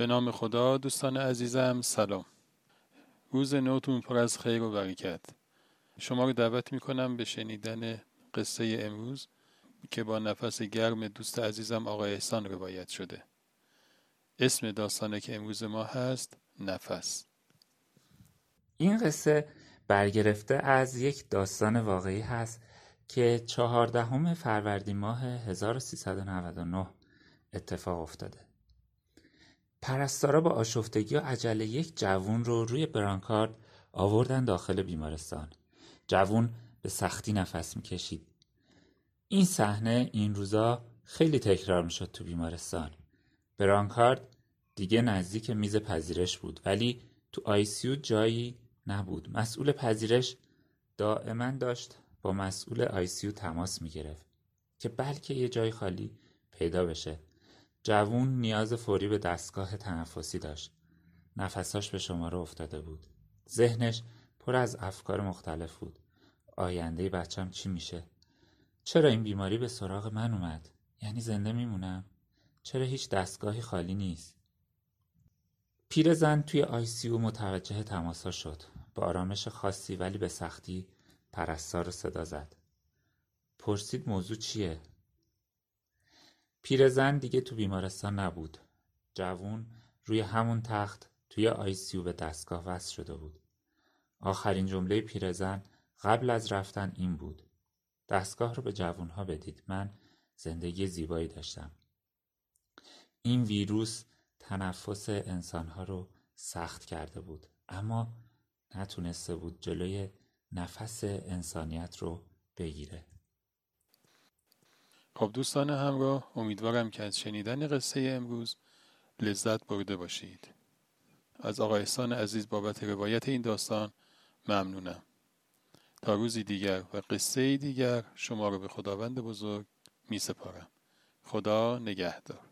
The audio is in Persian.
به نام خدا دوستان عزیزم سلام. روز نوتون پر از خیر و برکت. شما رو دعوت می‌کنم به شنیدن قصه امروز که با نفس گرم دوست عزیزم آقای احسان روایت شده. اسم داستانه که امروز ما هست نفس. این قصه برگرفته از یک داستان واقعی هست که چهاردهم فروردین ماه 1399 اتفاق افتاده. پرستارا با آشفتگی و عجله یک جوون رو روی برانکارد آوردن داخل بیمارستان. جوون به سختی نفس می‌کشید. این صحنه این روزا خیلی تکرار می‌شد تو بیمارستان. برانکارد دیگه نزدیک میز پذیرش بود ولی تو ICU جایی نبود. مسئول پذیرش دائما داشت با مسئول ICU تماس می‌گرفت که بلکه یه جای خالی پیدا بشه. جوون نیاز فوری به دستگاه تنفسی داشت. نفساش به شماره افتاده بود. ذهنش پر از افکار مختلف بود. آینده بچم چی میشه؟ چرا این بیماری به سراغ من اومد؟ یعنی زنده میمونم؟ چرا هیچ دستگاهی خالی نیست؟ پیرزن توی آیسیو متوجه تماسا شد. با آرامش خاصی ولی به سختی پرستار صدا زد. پرسید موضوع چیه؟ پیرزن دیگه تو بیمارستان نبود. جوون روی همون تخت توی آیسیو به دستگاه وصل شده بود. آخرین جمله پیرزن قبل از رفتن این بود. دستگاه رو به جوونها بدید. من زندگی زیبایی داشتم. این ویروس تنفس انسانها رو سخت کرده بود. اما نتونسته بود جلوی نفس انسانیت رو بگیره. خب دوستان همراه امیدوارم که از شنیدن قصه امروز لذت برده باشید. از آقای احسان عزیز بابت روایت این داستان ممنونم. تا روزی دیگر و قصه دیگر شما رو به خداوند بزرگ می سپارم خدا نگهدار.